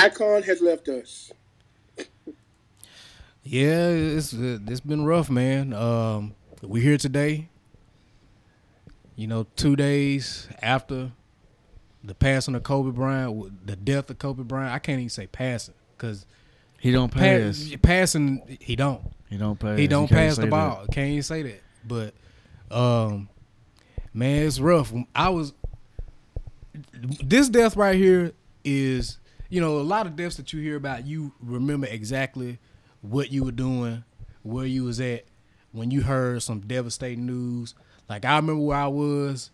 icon has left us. Yeah, it's it's been rough, man. Um, we're here today. You know, two days after the passing of Kobe Bryant, the death of Kobe Bryant. I can't even say passing because he don't pass. Pa- passing, he don't. He don't pass. He don't pass the ball. That. Can't even say that. But, um, man, it's rough. I was this death right here is you know a lot of deaths that you hear about. You remember exactly what you were doing, where you was at when you heard some devastating news. Like I remember where I was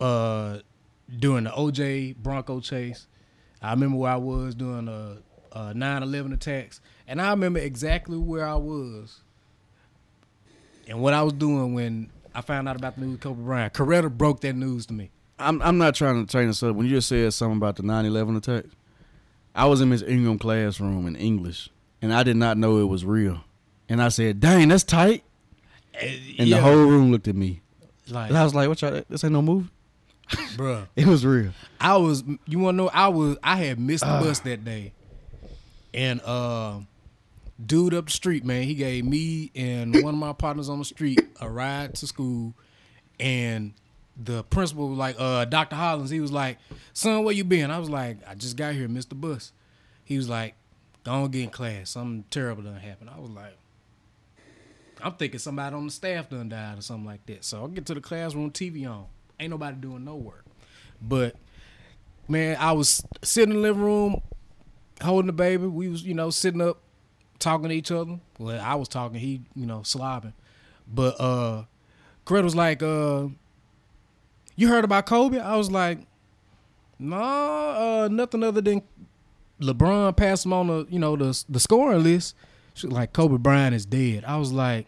uh, during the OJ Bronco chase. I remember where I was during the uh, 9/11 attacks, and I remember exactly where I was and what I was doing when I found out about the news Kobe Bryant. Coretta broke that news to me. I'm I'm not trying to train this up. When you just said something about the 9/11 attack, I was in Miss Ingram classroom in English, and I did not know it was real. And I said, "Dang, that's tight." Eh, and yeah. the whole room looked at me. Like, and I was like, "What y'all? This ain't no movie." Bruh. it was real. I was you wanna know, I was I had missed the uh, bus that day. And uh dude up the street, man, he gave me and one of my partners on the street a ride to school and the principal was like, uh, Dr. Hollins, he was like, son, where you been? I was like, I just got here, the bus. He was like, don't get in class. Something terrible done happened. I was like, I'm thinking somebody on the staff done died or something like that. So I get to the classroom, TV on. Ain't nobody doing no work. But man, I was sitting in the living room holding the baby. We was, you know, sitting up talking to each other. Well, I was talking, he, you know, slobbing. But uh Cred was like, uh, you heard about Kobe? I was like, no, nah, uh, nothing other than LeBron passed him on the, you know, the the scoring list. She like Kobe Bryant is dead. I was like,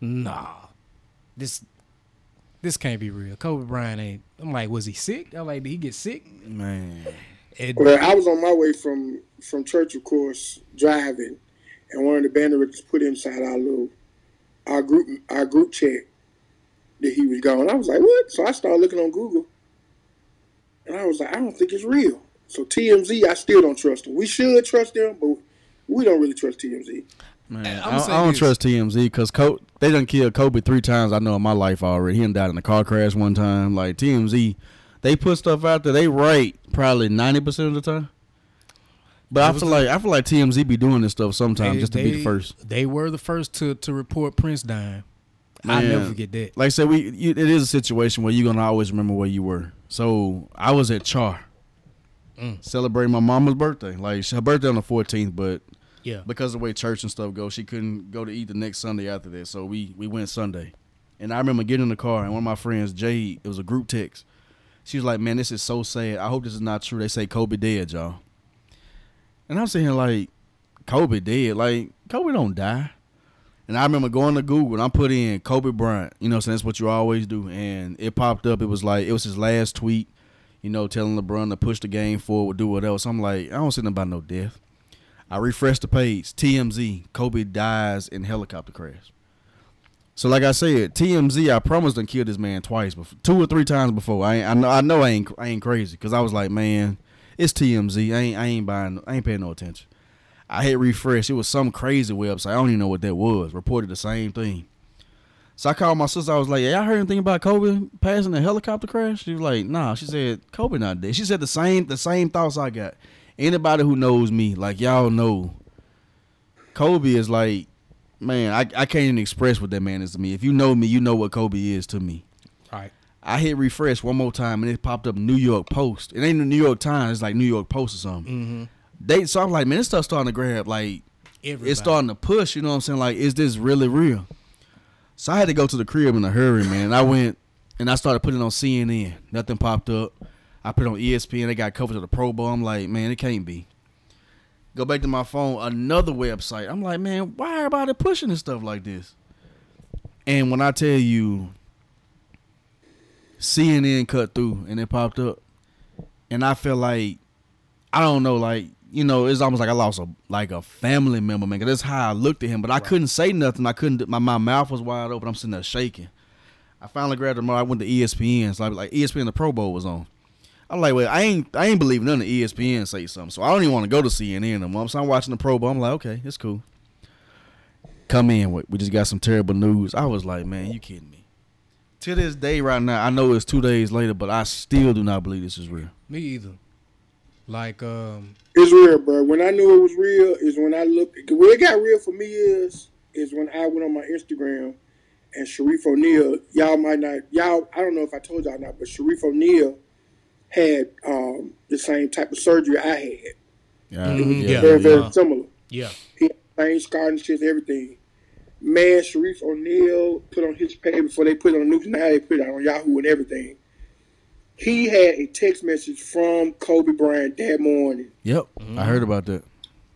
nah, this this can't be real. Kobe Bryant ain't. I'm like, was he sick? I'm like, did he get sick? Man. It, well, I was on my way from from church, of course, driving, and one of the band directors put inside our little our group our group chat that he was gone. I was like, what? So I started looking on Google, and I was like, I don't think it's real. So TMZ, I still don't trust them. We should trust them, but we don't really trust TMZ. Man, I, I, don't trust TMZ because they done killed Kobe three times. I know in my life already. He died in a car crash one time. Like TMZ, they put stuff out there. They right probably ninety percent of the time. But I feel like I feel like TMZ be doing this stuff sometimes they, just to they, be the first. They were the first to to report Prince dying. I never forget that. Like I said, we you, it is a situation where you're gonna always remember where you were. So I was at Char, mm. celebrating my mama's birthday. Like her birthday on the 14th, but yeah, because of the way church and stuff go, she couldn't go to eat the next Sunday after that. So we we went Sunday, and I remember getting in the car and one of my friends, Jay, it was a group text. She was like, "Man, this is so sad. I hope this is not true. They say Kobe dead, y'all." And I'm sitting here like, Kobe dead. Like Kobe don't die. And I remember going to Google and I put in Kobe Bryant. You know, so that's what you always do. And it popped up. It was like it was his last tweet. You know, telling LeBron to push the game forward, do whatever. So I'm like, I don't see nothing about no death. I refreshed the page. TMZ, Kobe dies in helicopter crash. So like I said, TMZ, I promised to kill this man twice, before, two or three times before. I I know I know I ain't I ain't crazy because I was like, man, it's TMZ. I ain't I ain't buying. I ain't paying no attention. I hit refresh. It was some crazy website. I don't even know what that was. Reported the same thing. So I called my sister. I was like, "Yeah, I heard anything about Kobe passing a helicopter crash?" She was like, "Nah." She said, "Kobe not dead." She said the same the same thoughts I got. Anybody who knows me, like y'all know, Kobe is like, man, I I can't even express what that man is to me. If you know me, you know what Kobe is to me. Right. I hit refresh one more time and it popped up New York Post. It ain't the New York Times. It's like New York Post or something. Mm-hmm. They so I'm like, man, this stuff starting to grab like Everybody. it's starting to push. You know what I'm saying? Like, is this really real? So I had to go to the crib in a hurry, man. I went and I started putting on CNN. Nothing popped up. I put on ESPN. They got coverage of the Pro Bowl. I'm like, man, it can't be. Go back to my phone, another website. I'm like, man, why are everybody pushing this stuff like this? And when I tell you CNN cut through and it popped up, and I feel like I don't know, like you know, it's almost like I lost a like a family member, man. Cause that's how I looked at him, but I right. couldn't say nothing. I couldn't. My my mouth was wide open. I'm sitting there shaking. I finally grabbed the remote. I went to ESPN. So I, like ESPN, the Pro Bowl was on. I'm like, well, I ain't I ain't believing none of ESPN say something, so I don't even want to go to CNN no more. So I'm watching the Pro Bowl. I'm like, okay, it's cool. Come in, we just got some terrible news. I was like, man, you kidding me? To this day, right now, I know it's two days later, but I still do not believe this is real. Me either. Like um, It's real, bro. When I knew it was real is when I looked. When it got real for me is is when I went on my Instagram and Shareef O'Neal. Y'all might not. Y'all. I don't know if I told y'all not, but Shareef O'Neal had um, the same type of surgery I had. Yeah, Mhm, yeah. very very yeah. similar. yeah, He had the same scar and shit, everything. Man, Shareef O'Neal put on his page before they put it on news. Now they put it on Yahoo and everything. He had a text message from Kobe Bryant that morning. Yep, I heard about that.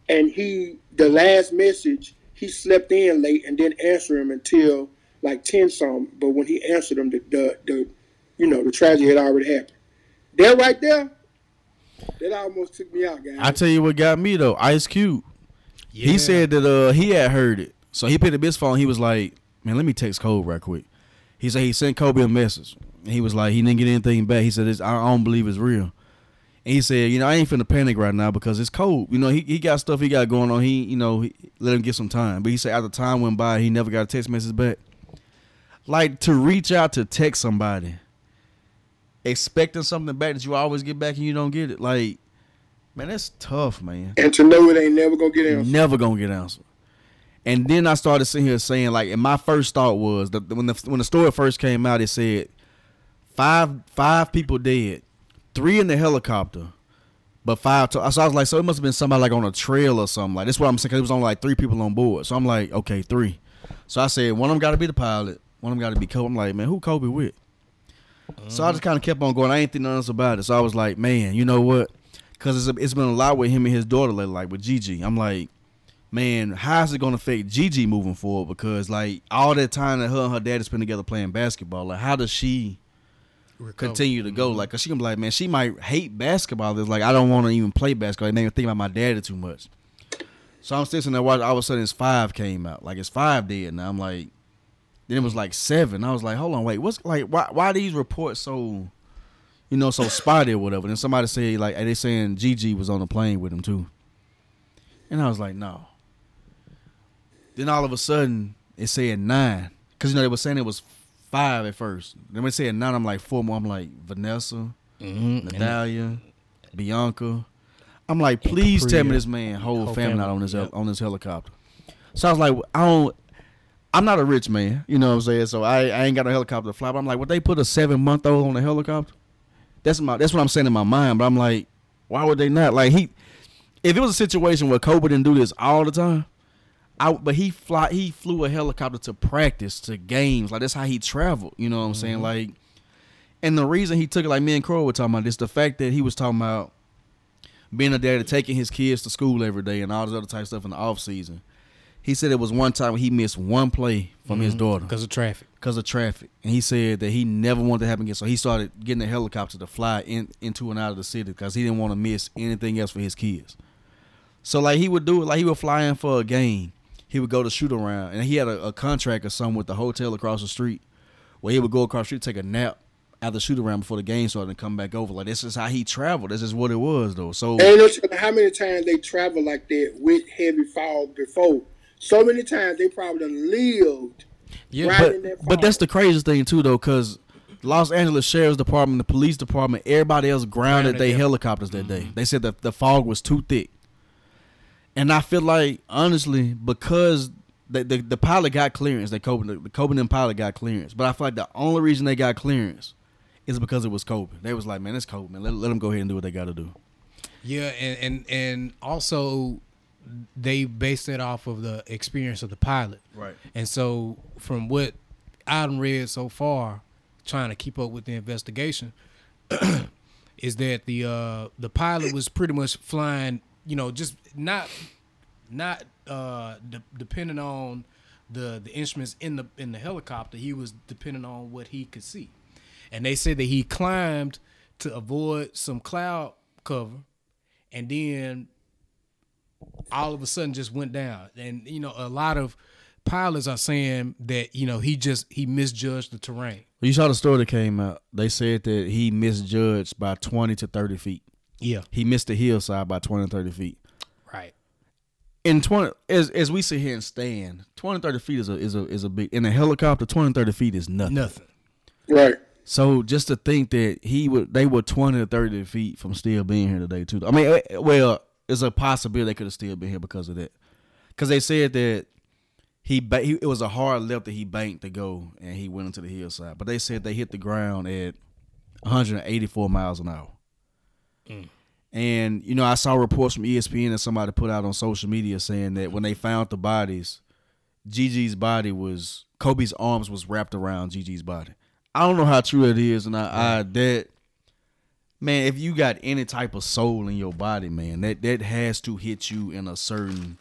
and he the last message he slept in late and didn't answer him until like ten some. But when he answered him, the the, the you know the tragedy had already happened. That right there, that almost took me out, guys. I tell you what got me though, Ice Cube. yeah. He said that uh he had heard it, so he picked up his phone. He was like, "Man, let me text Kobe right quick." He said he sent Kobe a message. And he was like, he didn't get anything back. He said, it's, "I don't believe it's real." And he said, "You know, I ain't finna panic right now because it's cold. You know, he, he got stuff he got going on. He, you know, he, let him get some time." But he said, after time went by, he never got a text message back. Like to reach out to text somebody, expecting something back that you always get back and you don't get it. Like, man, that's tough, man and to know it ain't never gonna get answered. never gonna get answered. And then I started sitting here saying like, and my first thought was that when the when the story first came out, it said five five people dead, three in the helicopter, but five. To, so I was like, so it must have been somebody like on a trail or something. Like that's what I'm saying. Cause it was only like three people on board. So I'm like, okay, three. So I said one of them got to be the pilot. One of them got to be Kobe. I'm like, man, who Kobe with? So I just kind of kept on going. I ain't think nothing else about it. So I was like, man, you know what? Because it's, it's been a lot with him and his daughter lately, like with Gigi. I'm like, man, how is it going to affect Gigi moving forward? Because like all that time that her and her daddy spent together playing basketball, like how does she Recover. continue to go? Mm-hmm. Like, cause she gonna be like, man, she might hate basketball. It's like I don't want to even play basketball. It made me think about my daddy too much. So I'm sitting there watching. All of a sudden, it's five came out. Like it's five dead now. I'm like, then it was like seven. I was like, hold on, wait, what's like why why these reports so, you know, so spotty or whatever? Then somebody said like, they saying Gigi was on the plane with him too. And I was like, no. Then all of a sudden, it said nine. Because, you know, they were saying it was five at first. Then they said nine. I'm like, four more. I'm like, Vanessa, Mhm. And Natalia, Bianca. I'm like, please tell me this man whole, Whole family, family, not on this yep. on this helicopter. So I was like, I don't. I'm not a rich man, you know what I'm saying. So I, I ain't got a helicopter to fly. But I'm like, would they put a seven month old on a helicopter? That's my that's what I'm saying in my mind. But I'm like, why would they not? Like he, if it was a situation where Kobe didn't do this all the time, I but he fly he flew a helicopter to practice to games. Like that's how he traveled. You know what I'm saying? Mm-hmm. Like, and the reason he took it, like me and Crow were talking about this, the fact that he was talking about being a dad, taking his kids to school every day, and all this other type of stuff in the off season. He said it was one time he missed one play from his mm-hmm. daughter because of traffic. because of traffic, and he said that he never wanted to happen again. So he started getting a helicopter to fly in into and out of the city because he didn't want to miss anything else for his kids. So like he would do it, like he would fly in for a game. He would go to shoot around, and he had a, a contract or something with the hotel across the street, where he would go across the street, take a nap after the shoot around before the game started, and come back over. Like this is how he traveled. This is what it was though. So And no how many times they travel like that with heavy fog before. So many times they probably done lived. Yeah, Right. but in that but that's the craziest thing too though, because Los Angeles Sheriff's Department, the police department, everybody else grounded Grounded their helicopters that mm-hmm. day. They said that the fog was too thick, and I feel like honestly because the the, the pilot got clearance, the Kobe the Kobe and pilot got clearance, but I feel like the only reason they got clearance is because it was Kobe. They was like, man, it's man. Let, let them go ahead and do what they got to do. Yeah, and, and and also they based it off of the experience of the pilot. Right. And so from what I've read so far, trying to keep up with the investigation, is that the uh the pilot was pretty much flying, you know, just not not uh de- depending on the the instruments in the in the helicopter, he was depending on what he could see. And they said that he climbed to avoid some cloud cover and then all of a sudden just went down. And you know, a lot of pilots are saying that you know he just he misjudged the terrain. You saw the story that came out. They said that he misjudged by twenty to thirty feet. Yeah, He missed the hillside by twenty to thirty feet. right. In twenty, as as we sit here and stand, 20, 30 feet is a is a is a big. In a helicopter, 20, 30 feet is nothing. Nothing. Right. So just to think that he would, they were twenty to thirty feet from still being here today too. I mean, eh, well, it's a possibility they could have still been here because of that. Because they said that he, ba- he it was a hard left that he banked to go, and he went into the hillside. But they said they hit the ground at 184 miles an hour. And you know, I saw reports from ESPN and somebody put out on social media saying that when they found the bodies, Gigi's body was Kobe's arms was wrapped around Gigi's body. I don't know how true it is, and I, I that man, if you got any type of soul in your body, man, that that has to hit you in a certain.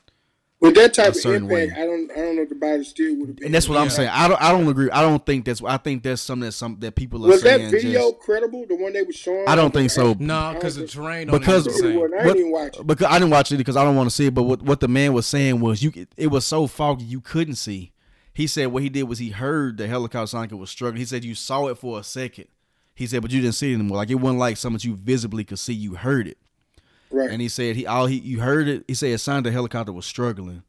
With that type of certain impact, way. I don't I don't know if the body still would have been. And that's what I'm saying. I don't. I don't agree. I don't think that's. I think that's something that some that people are saying. Was that video just- credible? The one they were showing? I don't think so. No, because the don't terrain on Because- it was think the it was. same. I didn't watch it. because I didn't watch it because I don't want to see it. But what what the man was saying was you. It was so foggy you couldn't see. He said what he did was he heard the helicopter sound like it was struggling. He said you saw it for a second. He said, but you didn't see it anymore. Like it wasn't like something that you visibly could see. You heard it. Right. And he said he all he you heard it. He said it sounded the helicopter was struggling.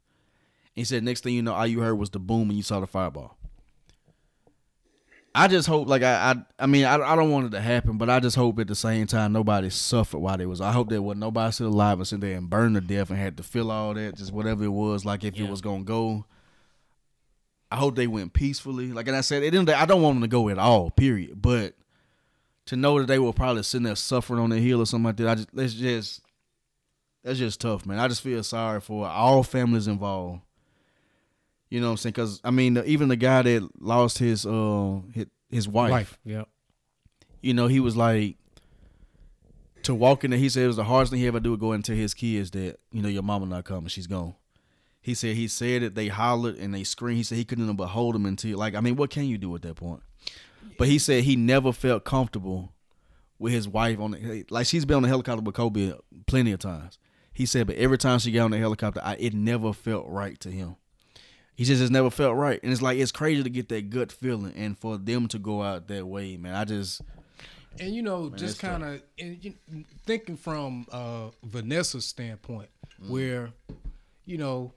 He said next thing you know, all you heard was the boom and you saw the fireball. I just hope, like I, I, I mean, I, I don't want it to happen, but I just hope at the same time nobody suffered while they was. I hope that was nobody still alive and sit there and burn to death and had to feel all that, just whatever it was, like if Yeah. it was gonna go. I hope they went peacefully. Like and I said, it didn't. I don't want them to go at all. Period. But to know that they were probably sitting there suffering on the hill or something like that, I just let's just that's just tough, man. I just feel sorry for all families involved. You know what I'm saying? Because I mean, even the guy that lost his uh his, his wife, Life. Yeah. you know, he was like to walk in there. He said it was the hardest thing he ever do to go and tell his kids that you know your mama not coming, she's gone. He said he said it. They hollered and they screamed. He said he couldn't even but hold them until like I mean, what can you do at that point? But he said he never felt comfortable with his wife on the like she's been on the helicopter with Kobe plenty of times. He said, but every time she got on the helicopter, I, it never felt right to him. He just just never felt right, and it's like it's crazy to get that gut feeling, and for them to go out that way, man. I just And you know, that's just kind of you, thinking from uh, Vanessa's standpoint, Mm. where you know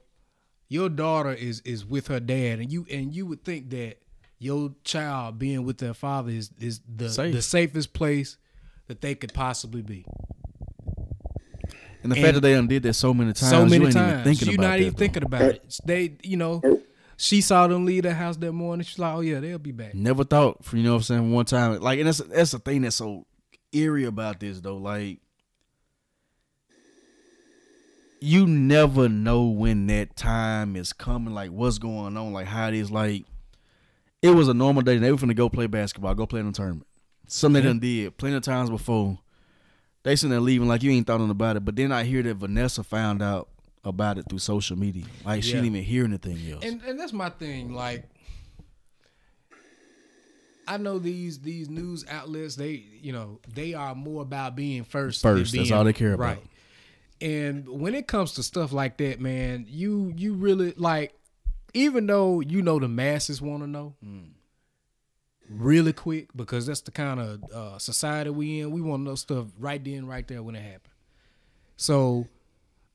your daughter is is with her dad, and you and you would think that your child being with their father is is the Safe. the safest place that they could possibly be. And the And- fact that they undid did that so many times, so many you ain't times, even thinking you're about not even though. thinking about it. They, you know, she saw them leave the house that morning. She's like, "Oh yeah, they'll be back." Never thought, for you know what I'm saying, one time. Like, and that's that's the thing that's so eerie about this though. Like, you never know when that time is coming. Like, what's going on? Like, how it is. Like, it was a normal day. They were finna go play basketball, go play in a tournament. Something they Yeah. done did plenty of times before. They sitting there leaving like you ain't thought about it. But then I hear that Vanessa found out about it through social media. Like, she didn't even hear anything else. And and that's my thing. Like, I know these these news outlets. They you know they are more about being first. First, that's all they care about. Right. And when it comes to stuff like that, man, you you really like, even though you know the masses want to know. Mm. Really quick because that's the kind of uh, society we in. We want to know stuff right then, right there when it happened. So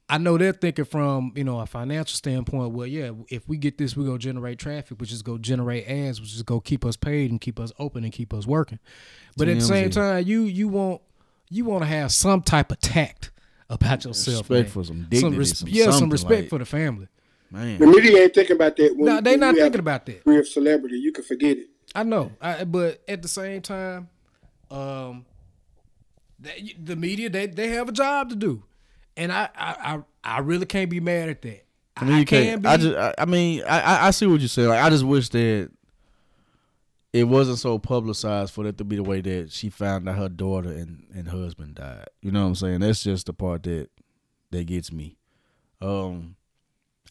I know they're thinking from you know a financial standpoint. Well, yeah, if we get this, we're gonna generate traffic, which is gonna generate ads, which is gonna keep us paid and keep us open and keep us working. But at the same TMZ. time, you you want you want to have some type of tact about yourself, Respect man. for some dignity, res- some yeah, some respect like- for the family. Man. The media ain't thinking about that. When, No, they when not thinking about that. a career of celebrity. You can forget it. I know, I, but at the same time, um, they, the media they they have a job to do, and I I I, I really can't be mad at that. I mean, you can't. be. I just. I, I mean, I- I. I see what you're saying. Like, I just wish that it wasn't so publicized for that to be the way that she found out her daughter and, and husband died. You know what I'm saying? That's just the part that that gets me. Um,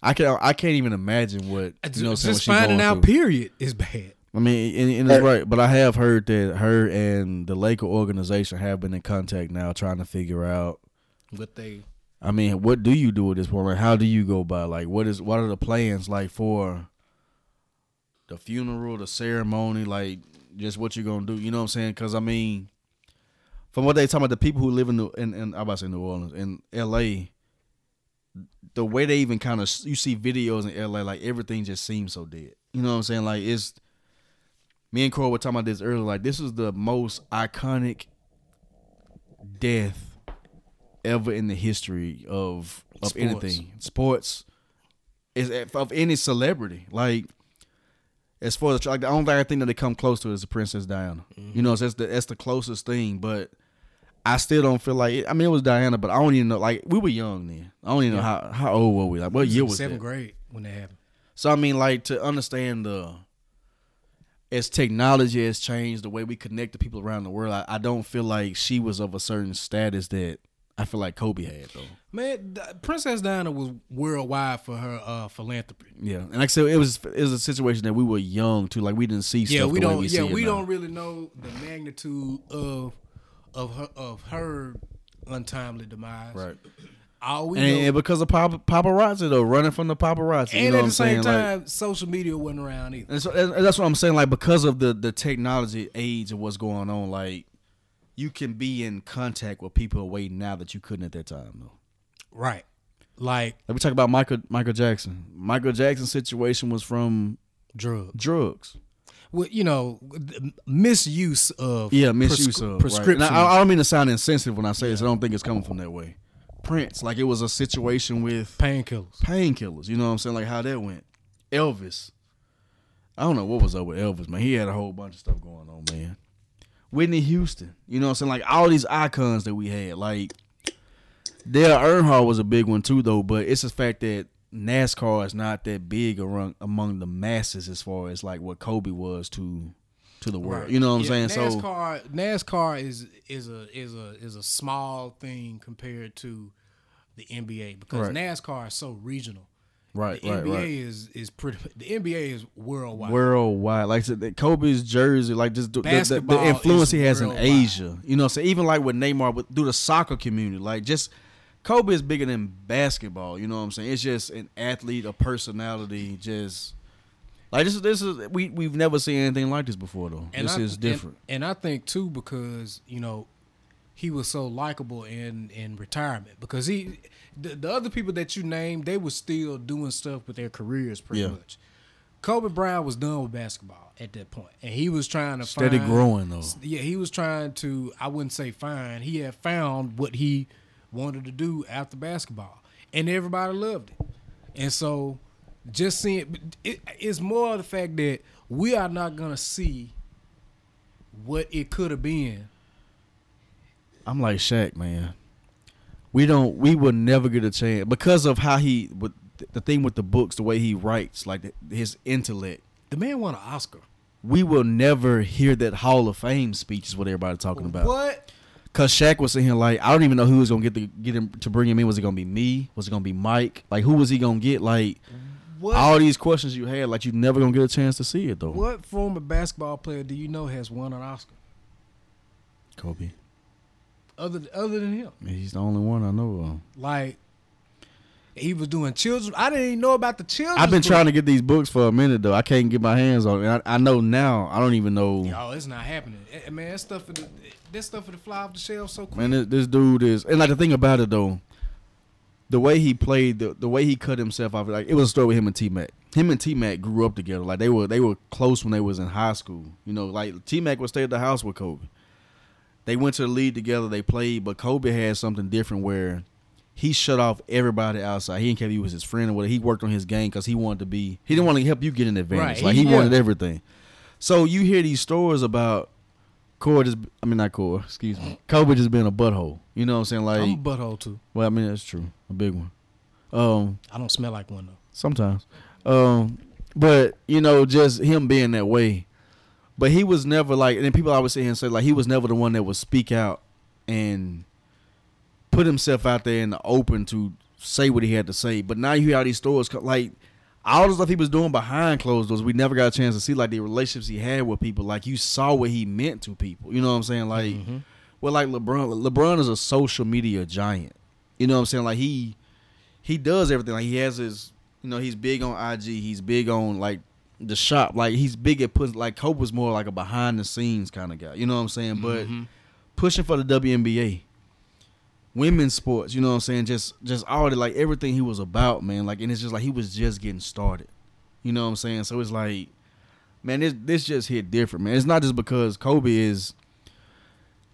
I can. I can't even imagine what you know. What I'm what just she finding out. through. Period is bad. I mean, and, and it's right, but I have heard that her and the Laker organization have been in contact now, trying to figure out what they I mean, what do you do at this point? Like, how do you go by? Like, what is what are the plans like for the funeral, the ceremony, like just what you're gonna do. You know what I'm saying? Because I mean, from what they talking about, the people who live in the in, in I about to say New Orleans in L.A. The way they even kind of you see videos in LA, like everything just seems so dead. You know what I'm saying? Like it's me and Cole were talking about this earlier. Like this is the most iconic death ever in the history of of Sports. anything sports is of any celebrity like as far as like the only thing I think that they come close to is the Princess Diana. You know, so that's the that's the closest thing. But I still don't feel like it. I mean, it was Diana, but I don't even know. Like we were young then. I don't even know how how old were we? Like what year was seventh grade when that happened. So I mean, like to understand the as technology has changed the way we connect to people around the world, I, I don't feel like she was of a certain status that I feel like Kobe had though. Man, Princess Diana was worldwide for her uh, philanthropy. Yeah, and like I said, it was it was a situation that we were young too. Like we didn't see Yeah, stuff we don't. we yeah, we now. don't really know the magnitude of of her of her untimely demise. Right. All we And, know, and because of pap- paparazzi though, running from the paparazzi, you and know at what I'm the same saying? Like, time, social media wasn't around either. And so and that's what I'm saying. Like because of the the technology age and what's going on, like you can be in contact with people away now that you couldn't at that time though. Right. Like Like we talk about Michael Michael Jackson. Michael Jackson's situation was from drugs. drugs. Well, you know, misuse of Yeah, misuse prescri- of prescription. Right. Now, I, I don't mean to sound insensitive when I say this. I don't think it's coming from that way. Prince, like it was a situation with painkillers. painkillers. You know what I'm saying? Like how that went. Elvis. I don't know what was up with Elvis, man. He had a whole bunch of stuff going on, man. Whitney Houston. You know what I'm saying? Like all these icons that we had. Like Dale Earnhardt was a big one too, though. But it's the fact that NASCAR is not that big among among the masses as far as like what Kobe was to to the world. Right. You know what I'm Yeah, saying? So NASCAR NASCAR is is a is a is a small thing compared to the NBA because Right. NASCAR is so regional. right, The right, NBA right. is is pretty. The NBA is worldwide. worldwide. Like Kobe's jersey, like just the, the, the, influence he has in. Asia. You know, so even like with Neymar, with through the soccer community, like just Kobe is bigger than basketball. You know what I'm saying? It's just an athlete, a personality, just. Like this is this is we we've never seen anything like this before though. this I- is different. And, and I think too because you know he was so likable in in retirement because he the, the other people that you named they were still doing stuff with their careers pretty Yeah. much. Kobe Bryant was done with basketball at that point, and he was trying to Steady find, growing though. Yeah, he was trying to. I wouldn't say find. He had found what he wanted to do after basketball, and everybody loved it. And so, just seeing it, it's more of the fact that we are not gonna see what it could have been. I'm like Shaq, man. We don't. We will never get a chance because of how he. With the thing with the books, the way he writes, like his intellect. The man won an Oscar. we will never hear that Hall of Fame speech is what everybody's talking about. What? Cause Shaq was sitting here like, I don't even know who was gonna get the get him to bring him in. Was it gonna be me? Was it gonna be Mike? Like who was he gonna get? Like What? all these questions you had, like you never gonna get a chance to see it though. what former basketball player do you know has won an Oscar Kobe. other other than him? He's the only one I know of. Like he was doing children. I didn't even know about the children. I've been trying to get these books for a minute though. I can't get my hands on it. I, I know now. I don't even know. Yo, it's not happening. Eh, Man, that stuff for the that stuff for the fly off the shelf so quick. Man, this, this dude is, and like the thing about it though, the way he played, the the way he cut himself off, like it was a story with him and T Mac. Him and T Mac grew up together. Like they were they were close when they was in high school. You know, like T Mac would stay at the house with Kobe. They went to the league together. They played, but Kobe had something different where he shut off everybody outside. He didn't care if he was his friend or whatever. He worked on his game because he wanted to be. He didn't want to help you get an advantage. Right, Like he he- wanted everything. So you hear these stories about Core just, I mean not Core, excuse me. Kobe just being a butthole. You know what I'm saying? Like, I'm a butthole too. well, I mean that's true, a big one. Um, I don't smell like one though. sometimes, um, but you know, just him being that way. But he was never like, and then people always say and say like he was never the one that would speak out and put himself out there in the open to say what he had to say. But now you hear all these stories like all the stuff he was doing behind closed doors. We never got a chance to see like the relationships he had with people. Like you saw what he meant to people. You know what I'm saying? Like, Mm-hmm. well, like LeBron. LeBron is a social media giant. You know what I'm saying? Like he he does everything. Like he has his, you know, he's big on IG. He's big on like the shop. Like he's big at putting like Kobe was more like a behind the scenes kind of guy. You know what I'm saying? But Mhm. pushing for the WNBA, women's sports. You know what I'm saying? Just just all the like everything he was about, man. Like and it's just like he was just getting started. You know what I'm saying? So it's like, man, this this just hit different, man. It's not just because Kobe is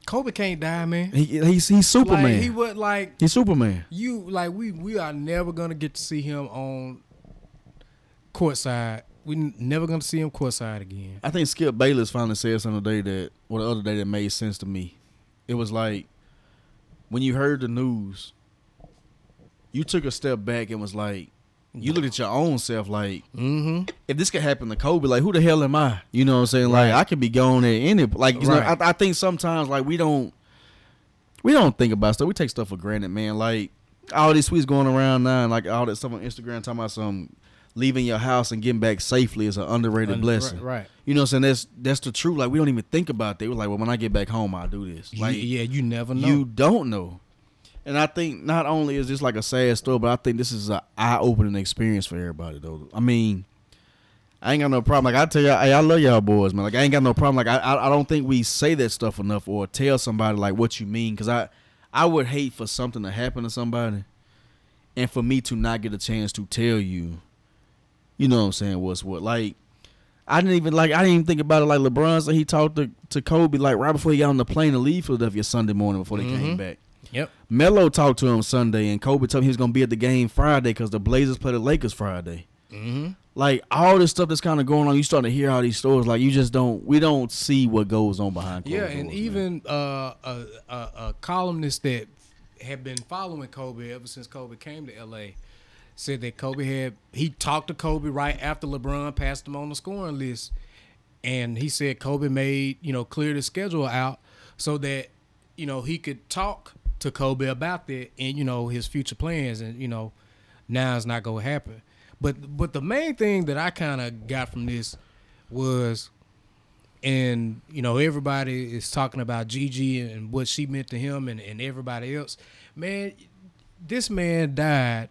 Kobe can't die, man. he, he's he's Superman. Like, he would like he's Superman. you like we we are never gonna get to see him on courtside. We n- never gonna see him courtside again. I think Skip Bayless finally said something today that, or the other day that made sense to me. It was like when you heard the news, you took a step back and was like, you looked at your own self like, Mm-hmm. if this could happen to Kobe, like who the hell am I? You know what I'm saying? Like I could be gone at any like you Right. know, I, I think sometimes like we don't we don't think about stuff. We take stuff for granted, man. Like all these tweets going around now and like all that stuff on Instagram talking about some leaving your house and getting back safely is an underrated blessing. Right. right. You know what I'm saying? That's that's the truth. Like we don't even think about that. We're like, well, when I get back home, I'll do this. Like You- yeah, you never know. you don't know. And I think not only is this like a sad story, but I think this is an eye opening experience for everybody though. I mean, I ain't got no problem. Like I tell y'all, hey, I love y'all boys, man. Like I ain't got no problem. Like I, I, I don't think we say that stuff enough or tell somebody like what you mean. Cause I, I would hate for something to happen to somebody, and for me to not get a chance to tell you, you know what I'm saying? What's what? Like I didn't even like. I didn't even think about it. Like LeBron said, he talked to to Kobe like right before he got on the plane to leave Philadelphia Sunday morning before they came Mhm. back. Yep. Melo talked to him Sunday, and Kobe told him he was gonna be at the game Friday because the Blazers play the Lakers Friday. Mm-hmm. Like all this stuff that's kind of going on, you start to hear all these stories. Like you just don't, we don't see what goes on behind. Yeah, and man. even uh, a, a a columnist that had been following Kobe ever since Kobe came to L.A. said that Kobe had he talked to Kobe right after LeBron passed him on the scoring list, and he said Kobe made you know clear the schedule out so that you know he could talk to Kobe about that and you know his future plans and you know now it's not gonna happen. But but the main thing that I kind of got from this was and you know everybody is talking about Gigi and what she meant to him and, and everybody else. Man, this man died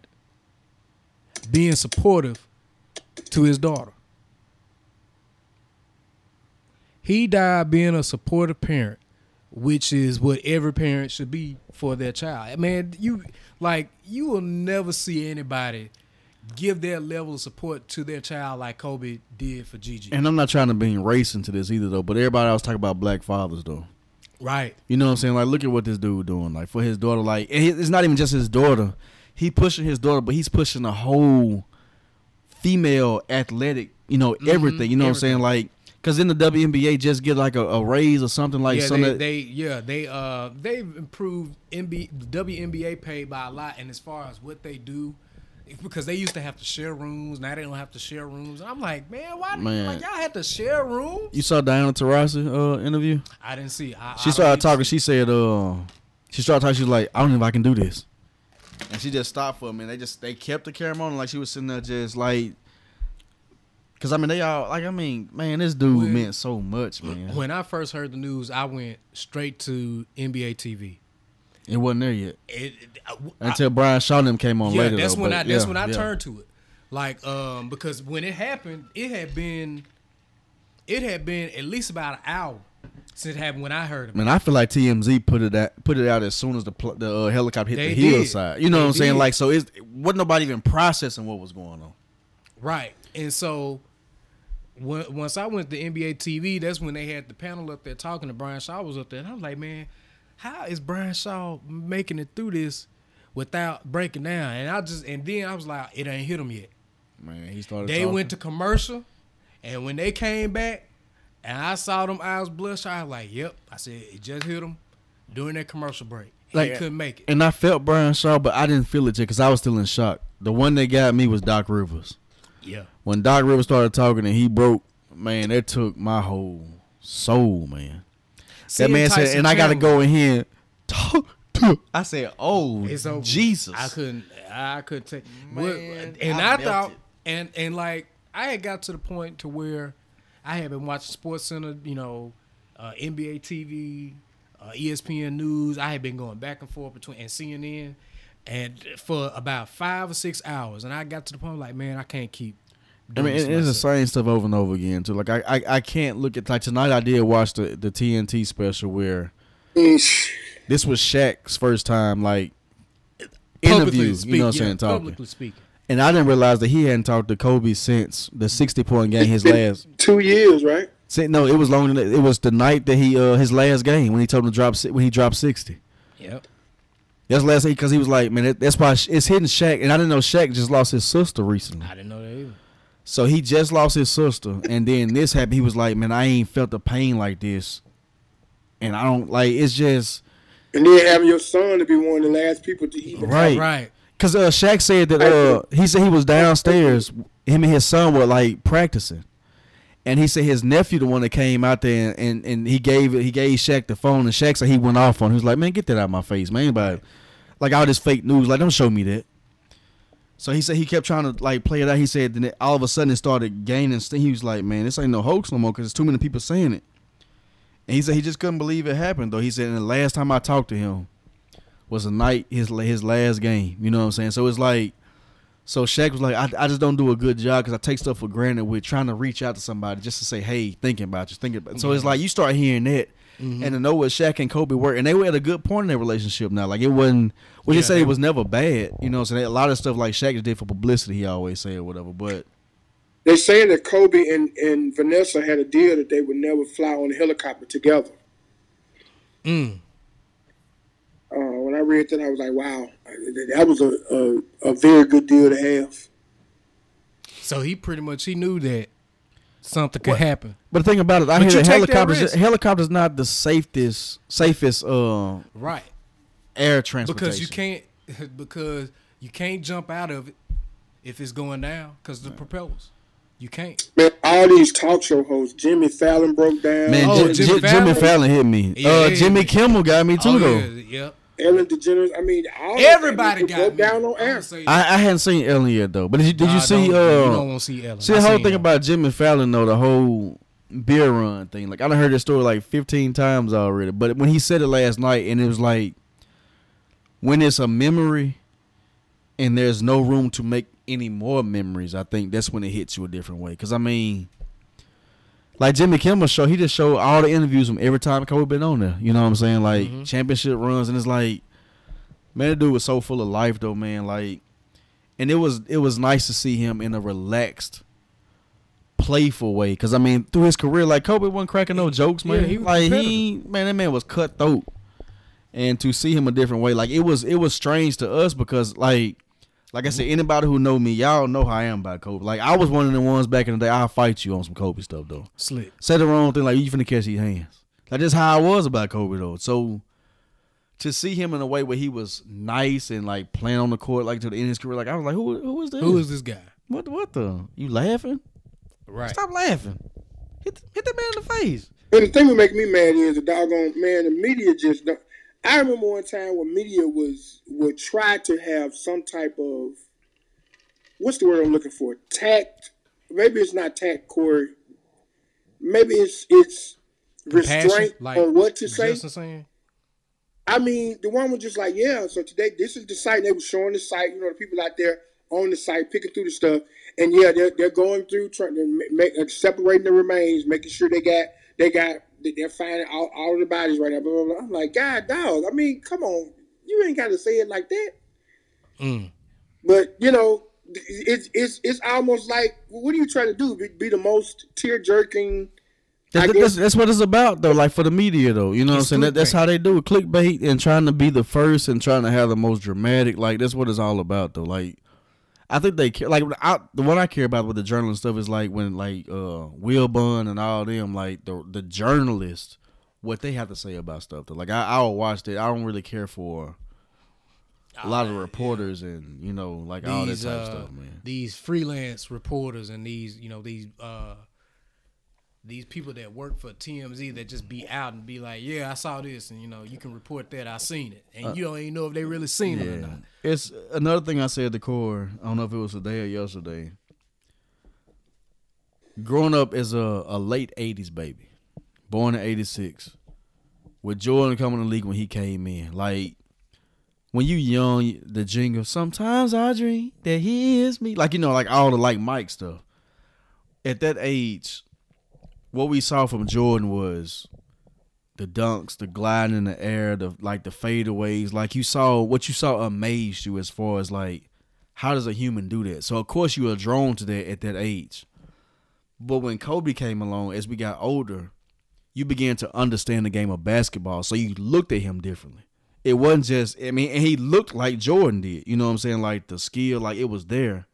being supportive to his daughter. He died being a supportive parent, which is what every parent should be for their child. Man, you like you will never see anybody give their level of support to their child like Kobe did for Gigi. and I'm not trying to bring race into this either though. But everybody else talking about black fathers though. right. You know what I'm saying? Like, look at what this dude doing. Like for his daughter, like it's not even just his daughter. He pushing his daughter, but he's pushing a whole female athletic. You know everything. You know what I'm saying? Like, cause in the WNBA, just get like a, a raise or something like yeah, something. they, they yeah they uh they've improved NBA WNBA pay by a lot, and as far as what they do, because they used to have to share rooms. Now they don't have to share rooms. And I'm like, man, why Man. like y'all had to share rooms? you saw Diana Taurasi uh, interview. I didn't see. I, She I started talking. She said, uh, she started talking. She was like, I don't know if I can do this. And she just stopped for a minute. They just they kept the camera on, like she was sitting there just like, cause I mean they all like I mean man, this dude When- meant so much, man. When I first heard the news, I went straight to NBA TV. It wasn't there yet It, it- I- until Brian Shaw them came on yeah, later. that's though, when I that's yeah, when I yeah. turned to it. Like um because when it happened, it had been it had been at least about an hour since it happened when I heard it. Man, I feel like TMZ put it out put it out as soon as the pl- the uh, helicopter hit They the did. hillside. You know They what I'm saying? Like so, it wasn't nobody even processing what was going on. Right. And so when, once I went to NBA TV, that's when they had the panel up there talking to Brian Shaw was up there. And I was like, man, how is Brian Shaw making it through this without breaking down? And I just and then I was like, it ain't hit him yet. Man, he started. They talking. went to commercial, and when they came back, and I saw them eyes bloodshot, I was like, "Yep." I said it just hit him during that commercial break. Like- he couldn't make it. And I felt Brian Shaw, but I didn't feel it yet because I was still in shock. The one that got me was Doc Rivers. Yeah, When Doc Rivers started talking and he broke, man, that took my whole soul, man. that man said, and I got to go in here. and Talk to. I said, oh, It's over. Jesus. I couldn't. I couldn't take. Man, and I I, thought, melted. and and like I had got to the point to where I had been watching Sports Center, you know, uh, NBA TV, uh, ESPN News. I had been going back and forth between and CNN, and for about five or six hours. And I got to the point like, man, I can't keep. I mean, this it- it's the same stuff over and over again too. Like I, I, I can't look at like tonight. I did watch the the TNT special where Eesh. this was Shaq's first time like Publicly interview. speak- you know what I'm yeah, saying? Talking, Publicly speaking. And I didn't realize that he hadn't talked to Kobe since the 60 point game. His last. Two years, right? See, no, it was longer. Than. It was the night that he uh his last game when he told him to drop when he dropped 60. Yep. That's last thing, because he was like, man, that, that's why it's hitting Shaq, and I didn't know Shaq just lost his sister recently. I didn't know that either. So he just lost his sister, and then this happened. He was like, "Man, I ain't felt the pain like this," and I don't like. It's just And then having your son to be one of the last people to even right, Right. Because uh, Shaq said that uh, he said he was downstairs. Him and his son were like practicing, and he said his nephew the one that came out there and, and, and he gave he gave Shaq the phone, and Shaq said he went off on. him. He was like, "Man, get that out of my face, man!" But like all this fake news, like don't show me that. So he said he kept trying to like play it out. He said then it, all of a sudden it started gaining. He was like, "Man, this ain't no hoax no more because there's too many people saying it." And he said he just couldn't believe it happened though. He said, and the last time I talked to him was a night his his last game. You know what I'm saying? So it's like, so Shaq was like, I, I just don't do a good job because I take stuff for granted We're trying to reach out to somebody just to say, hey, thinking about you, thinking about. So it's like you start hearing that. Mm-hmm. And to know what Shaq and Kobe were, and they were at a good point in their relationship now. Like it wasn't, we Yeah, just said they- it was never bad, you know. So a lot of stuff like Shaq did for publicity. He always say or whatever. But They're saying that Kobe and, and Vanessa had a deal that they would never fly on a helicopter together. Mm. Uh, when I read that, I was like, wow, that was a, a, a very good deal to have. So he pretty much he knew that something could happen. but the thing about it, I But hear you that take that helicopters risk. helicopters not the safest safest uh Right. air transportation Because you can't because you can't jump out of it if it's going down because the propellers. You can't. Man, all these talk show hosts, Jimmy Fallon broke down. Man, Oh, Ji- Jimmy Ji- Jimmy, Fallon? Fallon hit me. Yeah, uh, yeah, Jimmy yeah. Kimmel got me too Oh, though. yeah, yep. Ellen DeGeneres. I mean, all Everybody them got me. down on I'ma air. I, I hadn't seen Ellen yet though. But did you, did Nah, you see? Uh, you don't want to see Ellen. see I the whole thing her. about Jimmy Fallon though, the whole beer run thing. Like I done heard this story like fifteen times already. But when he said it last night, and it was like, when it's a memory, and there's no room to make any more memories, I think that's when it hits you a different way. Because I mean. Like Jimmy Kimmel show, he just showed all the interviews from every time Kobe been on there. You know what I'm saying? Like Mhm. championship runs, and it's like, man, that dude was so full of life though, man. Like, and it was it was nice to see him in a relaxed, playful way. Cause I mean, through his career, like Kobe wasn't cracking no jokes, man. Yeah, he was like competitive. he, man, that man was cutthroat. And to see him a different way, like it was it was strange to us because like. Like I said, anybody who know me, y'all know how I am about Kobe. Like I was one of the ones back in the day. I'll fight you on some Kobe stuff though Slick. say the wrong thing, like you finna catch these hands. Like that's how I was about Kobe though. So to see him in a way where he was nice and like playing on the court like to the end of his career, like I was like, who who is this? Who is this guy? what what the? You laughing? Right. Stop laughing. Hit hit that man in the face. But the thing that make me mad is the doggone man. The media just. Don't, I remember one time when media was would try to have some type of what's the word I'm looking for? Tact. Maybe it's not tact, Corey. Maybe it's it's Compassion, restraint like on what to say. I mean, the one was just like, yeah. So today, this is the site. and They were showing the site. You know, the people out there on the site picking through the stuff, and yeah, they're they're going through trying to ma- make separating the remains, making sure they got they got they're finding all, all the bodies right now. Blah, blah, blah. I'm like, God, dog. I mean, come on, you ain't got to say it like that. Mm. But you know, it's it's it's almost like, what are you trying to do? Be, be the most tear jerking. I That's, that's, that's what it's about though. Like for the media though, you know what I'm saying? That, that's how they do it. Clickbait and trying to be the first and trying to have the most dramatic. Like that's what it's all about though. Like I think they care. Like I, the one I care about with the journalist stuff is like when like uh Wilbon and all them like the the journalists what they have to say about stuff. Though. Like I I'll watch it. I don't really care for a lot of reporters and you know like all that These type of uh, stuff, man. these freelance reporters and these you know these uh these people that work for TMZ that just be out and be like, yeah, I saw this, and you know, you can report that I seen it, and uh, you don't even know if they really seen it or not. it's another thing I said to Core. I don't know if it was today or yesterday. Growing up as a, a late '80s baby, born in '86, with Jordan coming to the league when he came in, like when you young, the jingle. Sometimes I dream that he is me, like you know, like all the like Mike stuff. at that age, what we saw from Jordan was the dunks, the gliding in the air, the like the fadeaways. Like you saw what you saw amazed you as far as like how does a human do that? So of course you were drawn to that at that age. But when Kobe came along, as we got older, you began to understand the game of basketball. So you looked at him differently. It wasn't just I mean, and he looked like Jordan did. You know what I'm saying? Like the skill, like it was there.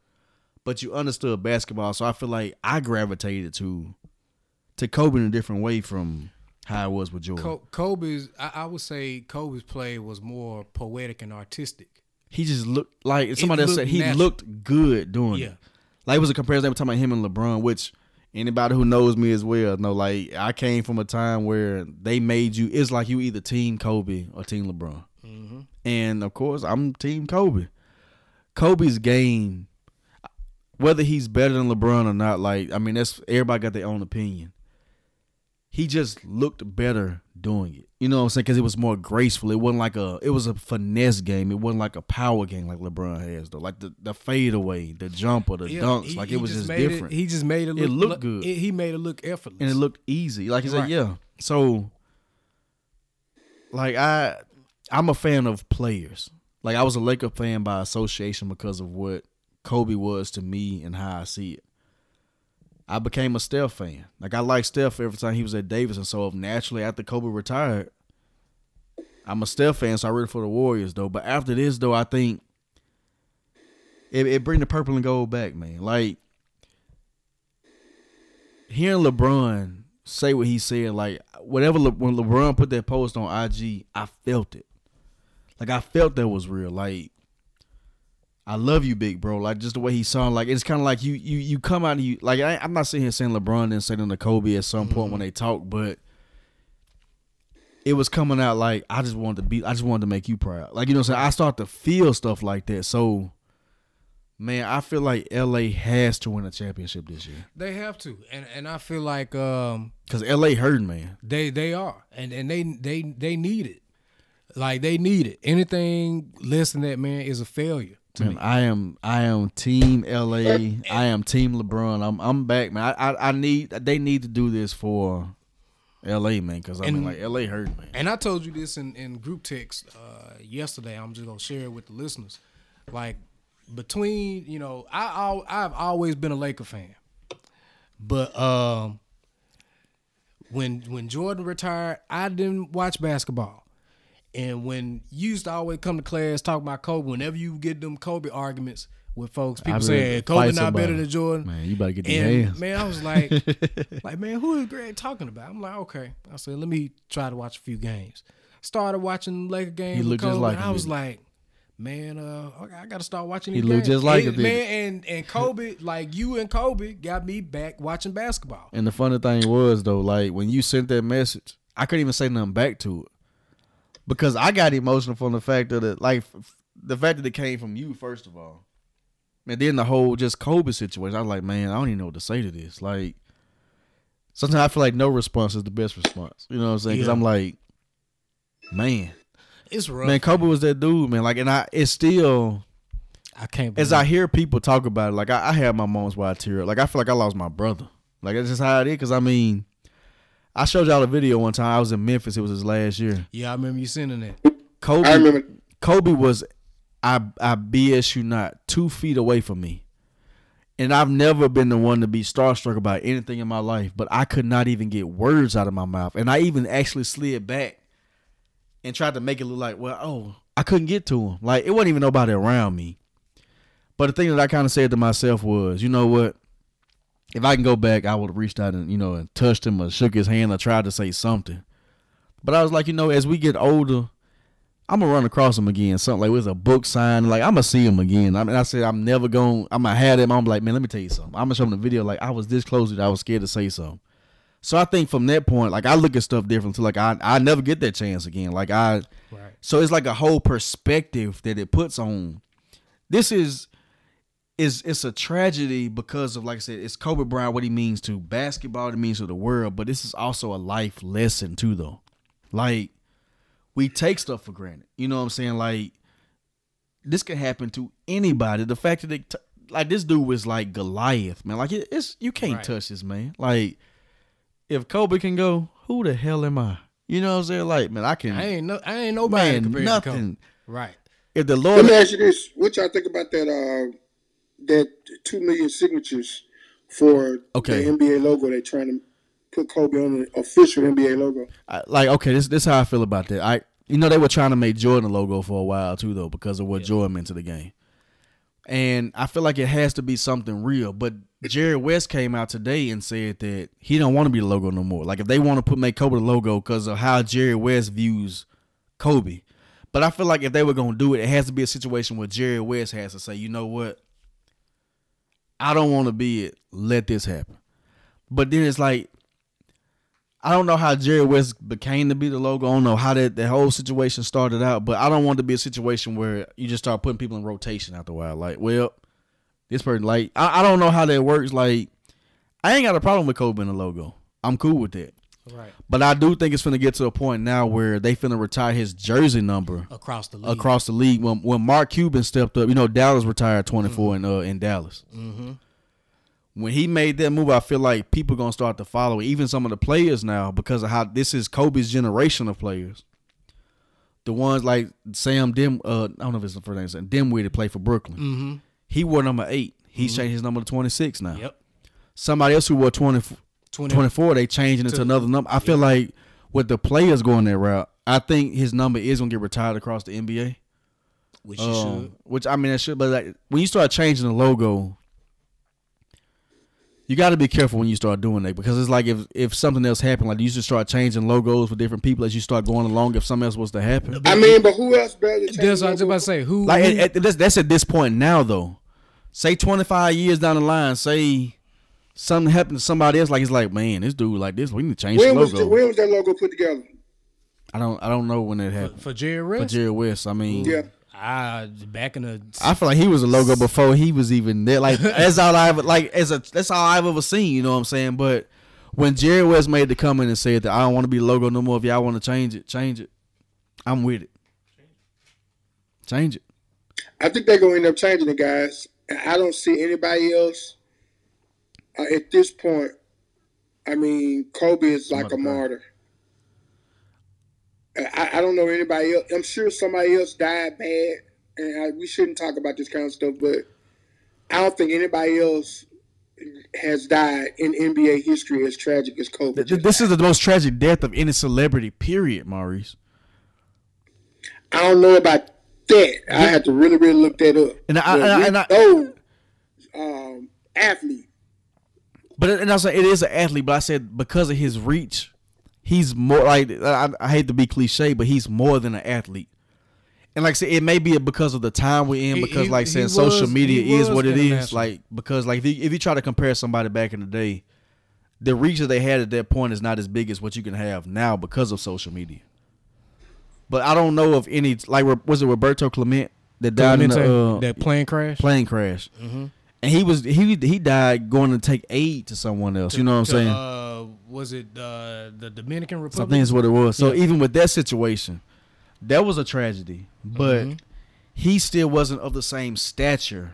But you understood basketball. So I feel like I gravitated to to Kobe in a different way from how it was with Jordan. Kobe's, I, I would say Kobe's play was more poetic and artistic. He just looked like somebody else said he natural. looked good doing yeah. it. Like it was a comparison. They were talking about him and LeBron, which anybody who knows me as well know. Like I came from a time where they made you. It's like you either team Kobe or team LeBron, mm-hmm. and of course I'm team Kobe. Kobe's game, whether he's better than LeBron or not, like I mean, that's everybody got their own opinion he just looked better doing it. You know what I'm saying? Because it was more graceful. It wasn't like a. It was a finesse game. It wasn't like a power game like LeBron has though. Like the the fadeaway, the jumper, the yeah, dunks. He, like it was just, just different. It, he just made it. Look, it looked good. It, he made it look effortless, and it looked easy. Like he right. said, yeah. So, like I, I'm a fan of players. Like I was a Laker fan by association because of what Kobe was to me and how I see it. I became a Steph fan. Like I liked Steph every time he was at Davis, and so naturally after Kobe retired, I'm a Steph fan, so I rooted for the Warriors though. But after this though, I think it, it bring the purple and gold back, man. Like hearing LeBron say what he said, like whatever Le, when LeBron put that post on IG, I felt it. Like I felt that was real. Like I love you, big bro. Like just the way he sounded. Like it's kind of like you you you come out and you like I, am not sitting here saying LeBron and saying to Kobe at some point mm-hmm. when they talk, but it was coming out like I just wanted to be. I just wanted to make you proud. Like you know, what I'm saying I start to feel stuff like that. So, man, I feel like LA has to win a championship this year. They have to, and and I feel like um because LA hurt, man. They they are, and and they they they need it. Like they need it. Anything less than that, man, is a failure to man, me. I am I am team LA. I am team LeBron. I'm I'm back, man. I, I, I need they need to do this for LA, man, because I and, mean like LA hurt, man. And I told you this in, in group text uh, yesterday. I'm just gonna share it with the listeners. Like between you know, I, I I've always been a Laker fan, but um, when when Jordan retired, I didn't watch basketball. And when you used to always come to class talk about Kobe, whenever you get them Kobe arguments with folks, people saying Kobe not better than Jordan. Man, you better get the hands. Man, I was like, like man, who is Greg talking about? I'm like, okay. I said, let me try to watch a few games. Started watching Laker games. He looked Kobe, just like him, I was like, man, uh, I got to start watching. He looked just like it, man. And and Kobe, like you and Kobe, got me back watching basketball. And the funny thing was though, like when you sent that message, I couldn't even say nothing back to it because I got emotional from the fact that it, like the fact that it came from you first of all, and then the whole just Kobe situation. I was like, man, I don't even know what to say to this. Like sometimes I feel like no response is the best response. You know what I'm saying? Because yeah. I'm like, man, it's rough. Man, Kobe was that dude, man. Like, and I, it's still. I can't. As I hear people talk about it, like I, I have my moments where I tear up. Like I feel like I lost my brother. Like that's just how it is. Because I mean, I showed y'all a video one time. I was in Memphis. It was his last year. Yeah, I remember you sending it. Kobe. I remember. Kobe was, I I BS you not, two feet away from me, and I've never been the one to be starstruck about anything in my life. But I could not even get words out of my mouth, and I even actually slid back and tried to make it look like, well, oh, I couldn't get to him. Like it wasn't even nobody around me. But the thing that I kind of said to myself was, you know what? If I can go back, I would have reached out and you know and touched him or shook his hand or tried to say something. But I was like, you know, as we get older, I'm gonna run across him again. Something like with a book sign, like I'm gonna see him again. I mean, I said I'm never going. To. I'm gonna have him. I'm like, man, let me tell you something. I'm gonna show him the video. Like I was this close to I was scared to say something. So I think from that point, like I look at stuff different. So like I I never get that chance again. Like I, right. so it's like a whole perspective that it puts on. This is is it's a tragedy because of like I said, it's Kobe Bryant what he means to basketball, what it means to the world, but this is also a life lesson too though. Like we take stuff for granted. You know what I'm saying? Like this can happen to anybody. The fact that they t- like this dude was like Goliath, man. Like it, it's you can't Right. touch this man. Like if Kobe can go, who the hell am I? You know what I'm saying? Like man, I can. I ain't no, I ain't nobody man, compared to Kobe. nothing. Right. If the Lord, Let Lord, me ask you this: What y'all think about that? Uh, that two million signatures for Okay. the NBA logo. They're trying to put Kobe on the official NBA logo. I, like okay, this this how I feel about that. I you know they were trying to make Jordan a logo for a while too though because of what Jordan meant to the game. And I feel like it has to be something real. But Jerry West came out today and said that he don't want to be the logo no more. Like if they want to put make Kobe the logo because of how Jerry West views Kobe. But I feel like if they were gonna do it, it has to be a situation where Jerry West has to say, you know what, I don't want to be it. Let this happen. But then it's like I don't know how Jerry West became to be the logo. I don't know how that the whole situation started out, but I don't want to be a situation where you just start putting people in rotation after a while. Like, well, this person, like, I, I don't know how that works. Like, I ain't got a problem with Kobe in the logo. I'm cool with that. Right. But I do think it's going to get to a point now where they finna retire his jersey number Across the league. across the league. When when Mark Cuban stepped up, you know, Dallas retired 24 in uh, in Dallas. Mm-hmm. When he made that move, I feel like people gonna start to follow. it. Even some of the players now, because of how this is Kobe's generation of players. The ones like Sam Dim, uh, I don't know if it's the first name, Sam that played for Brooklyn. Mm-hmm. He wore number eight. He's changed his number to 26 now. Yep. Somebody else who wore 20, 20, 24, they changing it to To- another number. I feel like with the players going that route, I think his number is gonna get retired across the NBA. Which Um, should. which I mean, it should. But like when you start changing the logo, you got to be careful when you start doing that because it's like if if something else happened, like you should start changing logos for different people as you start going along. If something else was to happen, I mean, but who else better? That's what I was the about to say. Who? like who- at, at- that's, that's at this point now though. Say twenty five years down the line, say something happened to somebody else, like it's like man, this dude like this, we need to change When the was logo. the, when was that logo put together? I don't I don't know when that happened for Jerry for West? Jerry West. I mean, Yeah, Ah, back in the. I feel like he was a logo before he was even there. Like that's all I ever like as a that's all I've ever seen. You know what I'm saying? But when Jerry West made the comment and said that I don't want to be logo no more. If y'all want to change it, change it. I'm with it. Change it. I think they're gonna end up changing it, guys. I don't see anybody else uh, at this point. I mean, Kobe is like a martyr. I, I don't know anybody else. I'm sure somebody else died bad, and I, we shouldn't talk about this kind of stuff. But I don't think anybody else has died in NBA history as tragic as Kobe. Th- th- This is the most tragic death of any celebrity. Period, Maurice. I don't know about that. I have to really, really look that up. And I- and I- and I- know, um, athlete. But and I say it is an athlete, but I said because of his reach, he's more like I, I hate to be cliche, but he's more than an athlete. And like I said, it may be because of the time we're in, because he- like saying social was- media is what it is. Like because like if you, if you try to compare somebody back in the day, the reach that they had at that point is not as big as what you can have now because of social media. But I don't know of any like was it Roberto Clemente that died in the uh, that plane crash. plane crash, Mm-hmm. And he was he he died going to take aid to someone else. you know what I'm To, saying? Uh, was it uh, the Dominican Republic? I think is what it was. So Yeah. even with that situation, that was a tragedy. But Mhm. he still wasn't of the same stature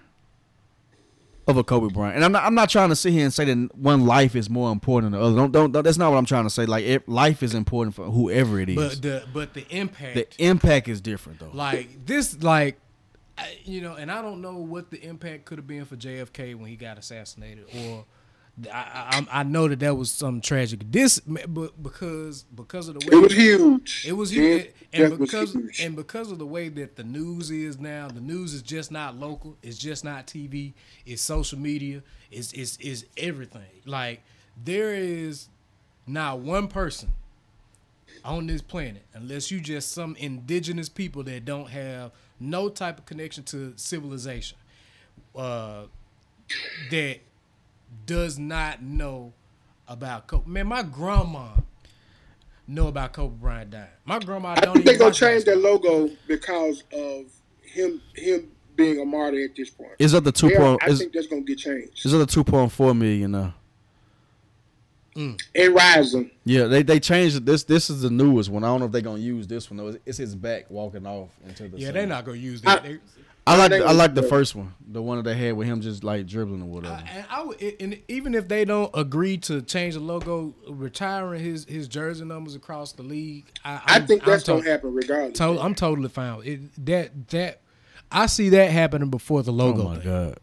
of a Kobe Bryant. And I'm not I'm not trying to sit here and say that one life is more important than the other. Don't don't, don't that's not what I'm trying to say. Like it, life is important for whoever it is. But the but the impact, the impact is different though. like this, like I- you know, and I don't know what the impact could have been for JFK when he got assassinated, or I I, I know that that was some tragic. This, but because because of the way It was huge. It was huge, and was because huge. and because of the way that the news is now, the news is just not local. It's just not TV. It's social media. It's it's it's everything. Like there is not one person on this planet, unless you just some indigenous people that don't have no type of connection to civilization, uh, that does not know about Kobe. Man, my grandma know about Kobe Bryant dying. My grandma I don't think even they're gonna change their logo because of him him being a martyr at this point. Is that the two point? I Is, think that's gonna get changed. is that the two point four million now? Mm. And rising. Yeah, they they changed. This this is the newest one. I don't know if they're gonna use this one though. It's his back walking off into the. Yeah, they're not gonna use that. I- They- I like I like the first one, the one that they had with him just like dribbling or whatever. I- and I would, and even if they don't agree to change the logo, retiring his his jersey numbers across the league, I, I I'm- think I'm that's to- gonna happen regardless. to- I'm totally fine. It, that that I see that happening before the logo. oh my thing. god!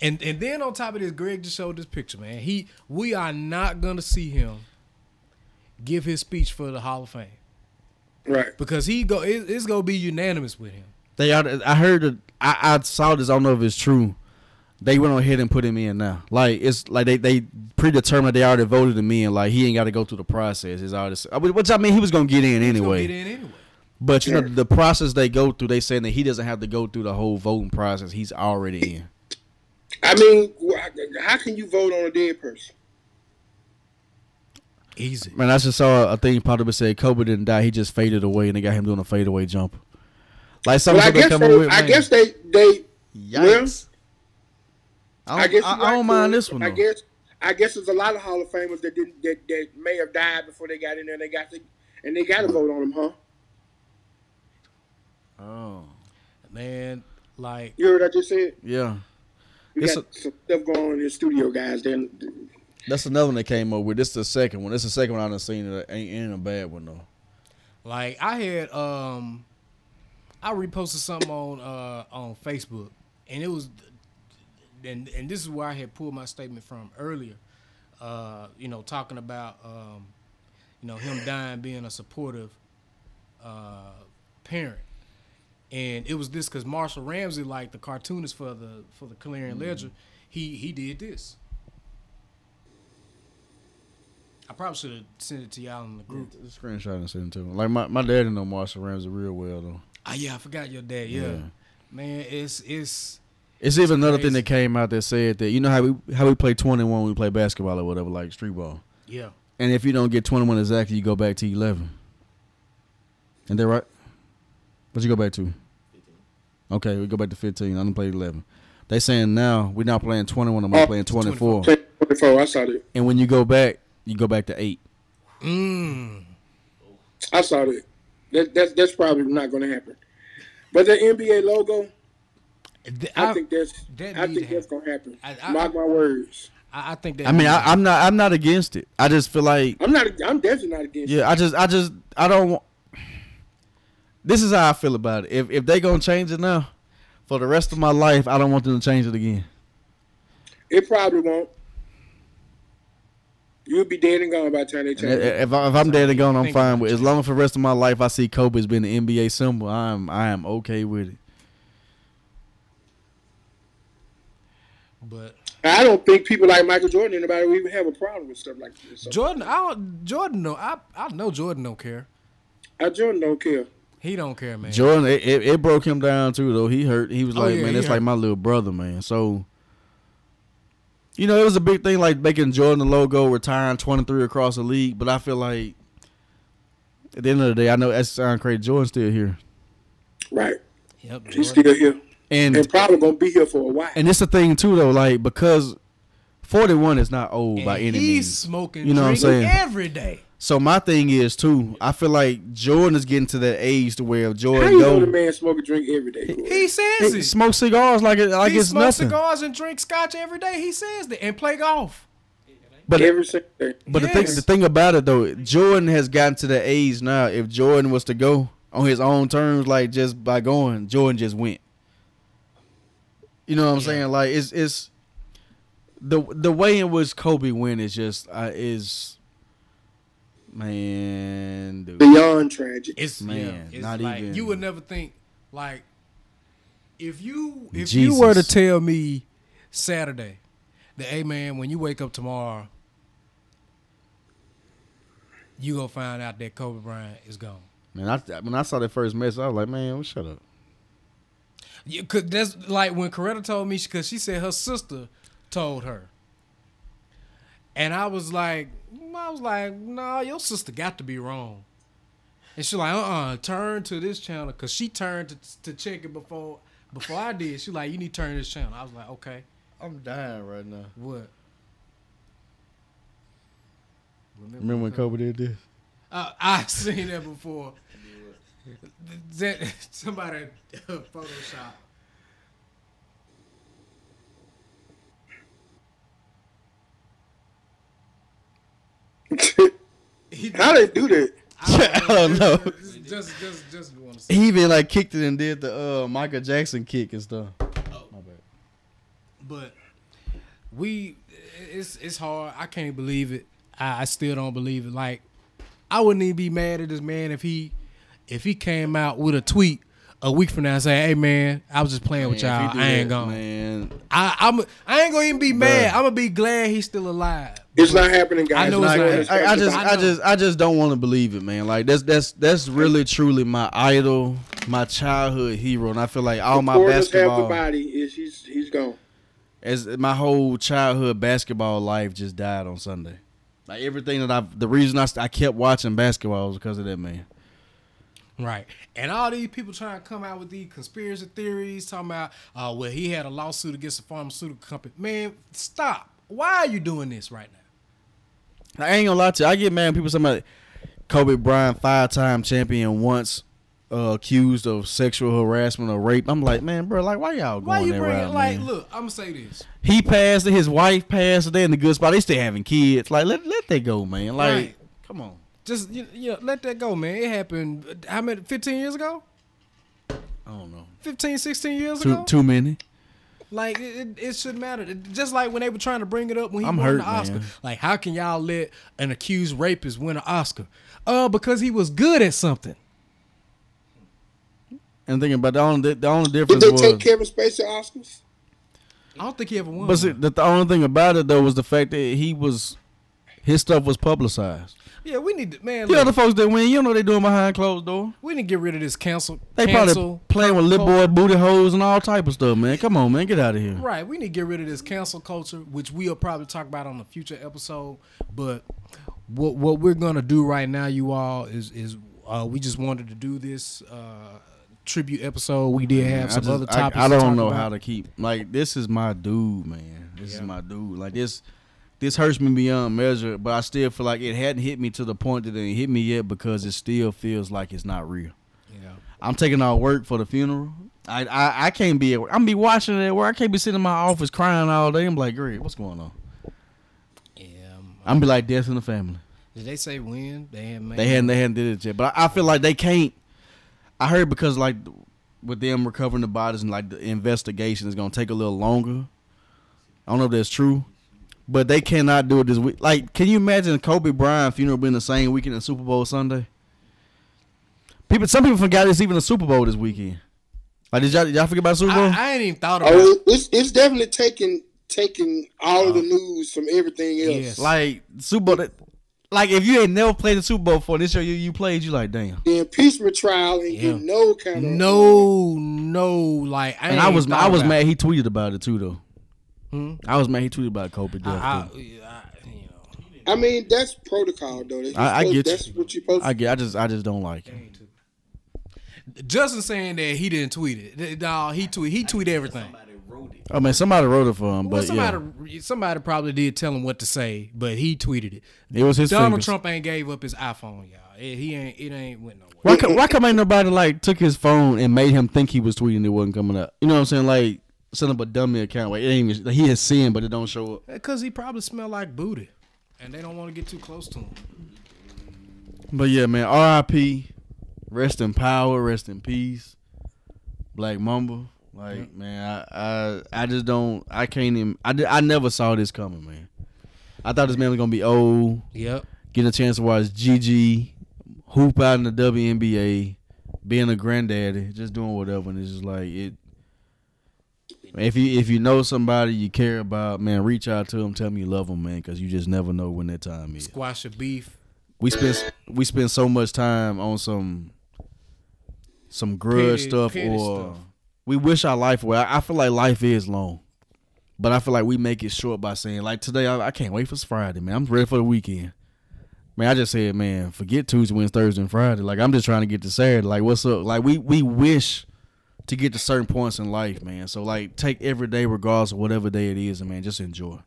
And and then on top of this, Greg just showed this picture, man. He we are not gonna see him give his speech for the Hall of Fame right. because he go it, it's gonna be unanimous with him. They are. I heard. That, I I saw this. I don't know if it's true. They went on ahead and put him in now. Like it's like they they predetermined. They already voted him in. Like he ain't got to go through the process. It's already. I mean, Which I mean, he was gonna get in He's gonna anyway. get in anyway. But you know the process they go through. They saying that he doesn't have to go through the whole voting process. He's already in. I mean, how can you vote on a dead person? Easy. Man, I just saw a thing pop up and said Kobe didn't die. He just faded away, and they got him doing a fadeaway jump. Like something Well, I guess come they, with. I guess they they Yikes. I I don't, guess I, I don't right, mind this one. I though. guess I guess there's a lot of Hall of Famers that didn't that, that may have died before they got in there. and They got to and they got to vote on them, huh? Oh, Man, like You heard what I just said? yeah. We It's got some stuff going on in the studio, guys. Then That's another one they came up with. This is the second one. This is the second one I done seen. That ain't, ain't a bad one though. Like I had um I reposted something on uh on Facebook and it was and and this is where I had pulled my statement from earlier. Uh, you know, talking about um, you know, him dying being a supportive uh parent. And it was this because Marshall Ramsey, like the cartoonist for the for the Clarion mm-hmm. Ledger, he he did this. I probably should have sent it to y'all in the group. The screenshot and send it to him. Like my, my daddy know Marshall Ramsey real well though. Oh yeah, I forgot your dad. Yeah, Yeah. man, it's it's It's even another crazy. thing that came out that said that you know how we how we play twenty one when we play basketball or whatever like street ball. yeah. And if you don't get twenty one exactly, you go back to eleven. And they right? What you go back to? Okay, we go back to fifteen. I done played eleven. They saying now we're not playing twenty one. I'm Oh, playing twenty four. play 24. I saw that. And when you go back, you go back to eight. Mm. I saw that. that that's that's probably not going to happen. But the NBA logo, Th- I, I, think that's that I think that's going to happen. I- I- Mark my words. I, I think that. I mean, I, I'm not I'm not against it. I just feel like I'm not. I'm definitely not against. it. Yeah, I just, I just, I don't want. This is how I feel about it. If if they gonna change it now, for the rest of my life, I don't want them to change it again. It probably won't. You'll be dead and gone by the time they And change. it. if, I, if I'm dead and gone, I'm fine with. it. As long as for the rest of my life I see Kobe as being the NBA symbol, I'm I am okay with it. but I don't think people like Michael Jordan, anybody will even have a problem with stuff like this. So, Jordan, I don't, Jordan, no, I I know Jordan don't care. I Jordan don't care. He don't care, man. Jordan, it, it, it broke him down too. Though he hurt, he was Oh, like, yeah, man, it's hurt. like my little brother, man. So. You know, it was a big thing like making Jordan the logo, retiring 23 across the league. But I feel like at the end of the day, I know that sounds crazy. Jordan's still here. Right. Yep, He's still here. And And probably going to be here for a while. and it's the thing too though, like because forty one is not old by any he's means. He's smoking, You know what I'm drinking saying? every day. So my thing is too, I feel like Jordan is getting to that age to where if How Jordan you know the go man smoke a drink every day? Corey? He says he it. smoke cigars like it like he it's smokes nothing. cigars and drink scotch every day. He says that and play golf. But every single day. but the thing the thing about it though, Jordan has gotten to the age now. If Jordan was to go on his own terms, like just by going, Jordan just went. You know what I'm Yeah. saying? Like it's it's the the way in which Kobe went is just uh, is man, dude. Beyond tragic. It's Man, yeah, it's not like even- you would never think like if you if you were to tell me Saturday that hey man when you wake up tomorrow you gonna find out that Kobe Bryant is gone. Man, I, when I saw that first message, I was like, man, well, shut up. You could that's like when Coretta told me because she said her sister told her, and I was like, I was like, nah, your sister got to be wrong. And she like, uh, uh turn to this channel because she turned to, to check it before before I did. She like, you need to turn to this channel. I was like, okay, I'm dying right now. what? Remember when Kobe did this? Uh, I seen that before. That somebody Photoshop. How they do that? I don't know. Just, just, just, just want to He even like kicked it and did the uh, Michael Jackson kick and stuff. Oh. My bad. but we it's it's hard. I can't believe it. I, I still don't believe it. Like I wouldn't even be mad at this man if he if he came out with a tweet a week from now and say, "Hey man, I was just playing with Man, if y'all. I ain't that, gonna. Man, I I'm I ain't gonna even be mad. Bruh. I'm gonna be glad he's still alive. It's not happening, guys. I know It's it's not not- I, I just, I I, just, I just don't want to believe it, man. Like that's, that's, that's really, truly my idol, my childhood hero, and I feel like all my Quarters half the basketball, body is he's he's gone. as my whole childhood basketball life just died on Sunday. Like everything that I've, the reason I, I kept watching basketball was because of that man. Right. And all these people trying to come out with these conspiracy theories, talking about, uh, well, he had a lawsuit against a pharmaceutical company. Man, stop. Why are you doing this right now? I ain't gonna lie to you. I get mad when people say about Kobe Bryant, five time champion, once uh, accused of sexual harassment or rape. I'm like, man, bro, like why y'all going Why you that bring route. Like, man? look, I'm gonna say this. He passed it, his wife passed it, they in the good spot. They still having kids. Like, let let that go, man. Like, Right. come on. Just you, you know, let that go, man. It happened. uh, How many? 15 years ago? I don't know. 15, 16 years Too ago? too many. Like it, it, it shouldn't matter. Just like when they were trying to bring it up when he I'm won hurt, the Oscar. man. Like, how can y'all let an accused rapist win an Oscar? Uh, because he was good at something. And thinking about the only the only difference Did difference they was. take Kevin Spacey Oscars? I don't think he ever won. but see, the, the only thing about it though was the fact that he was his stuff was publicized. yeah, we need to, man. The other folks that win, you know they doing behind closed door. we need to get rid of this cancel. They cancel probably playing with little boy booty holes and all type of stuff, man. Come on, man, get out of here. Right, we need to get rid of this cancel culture, which we'll probably talk about on a future episode. But what what we're gonna do right now, you all, is is uh, we just wanted to do this uh, tribute episode. We did have I some just- other topics. I, to don't talk know about. how to keep like this is my dude, man. This is my dude. Like this, this hurts me beyond measure. But I still feel like it hadn't hit me to the point that it hit me yet because it still feels like it's not real. Yeah. I'm taking off work for the funeral. I I, I can't be at work. I'm be watching it at work. I can't be sitting in my office crying all day. I'm like, great, what's going on? Yeah. um, I'm be like death in the family. Did they say when they had made? They hadn't they hadn't did it yet, but I, I feel like they can't. I heard because like with them recovering the bodies and like the investigation is gonna take a little longer. I don't know if that's true, but they cannot do it this week. Like, can you imagine Kobe Bryant funeral being the same weekend as Super Bowl Sunday? People, some people forgot it's even a Super Bowl this weekend. Like, did y'all, did y'all forget about Super Bowl? I, I ain't even thought oh, about. Oh, it's it's definitely taking taking all of the uh, news from everything else. Yes. like Super Bowl. that- Like, if you ain't never played the Super Bowl before, this year you, you played, you like, damn. The impeachment trial and Yeah. get no kind of no, no, like I And I was I was about mad he tweeted about it too though. Hmm? I was mad he tweeted about Kobe death. I. I, I, you know. I mean, that's protocol though. That's, I- I get you. that's what you're supposed I to. get. I just. I just don't like it. Justin saying that he didn't tweet it. No, he tweet he tweet everything. I mean, somebody wrote it for him, Well, but somebody somebody probably did tell him what to say, but he tweeted it. it was his Donald fingers. Trump ain't gave up his iPhone, y'all. It, he ain't it ain't went nowhere. Why? Come, why come ain't nobody like took his phone and made him think he was tweeting? It wasn't coming up. You know what I'm saying? Like set up a dummy account. Like it ain't even. He has seen, but it don't show up. Because he probably smell like booty, and they don't want to get too close to him. But yeah, man. R.I.P. Rest in power. Rest in peace. Black Mamba. Like man, I, I I just don't. I can't even. I, did, I never saw this coming, man. I thought this man was gonna be old. Yep. getting a chance to watch Gigi hoop out in the WNBA, being a granddaddy, just doing whatever, and it's just like it. If you if you know somebody you care about, man, reach out to them, tell them you love them, man, because you just never know when that time is. Squash your beef. We spend we spend so much time on some some grudge Petty- stuff, petty or stuff. we wish our life were. I I feel like life is long, but I feel like we make it short by saying like today I, I can't wait for Friday, man. I'm ready for the weekend. Man, I just said, man, forget Tuesday, Wednesday, Thursday, and Friday. Like I'm just trying to get to Saturday. Like what's up? Like we we wish to get to certain points in life, man. So like take every day regardless of whatever day it is, and man, just enjoy,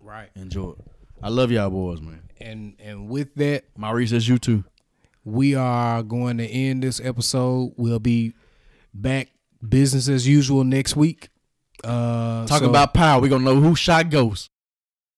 Right. enjoy. I love y'all boys, man. And and with that, Maurice, that's you too. we are going to end this episode. We'll be back business as usual next week. Uh, Talking so- about power, we're gonna know who shot Ghost.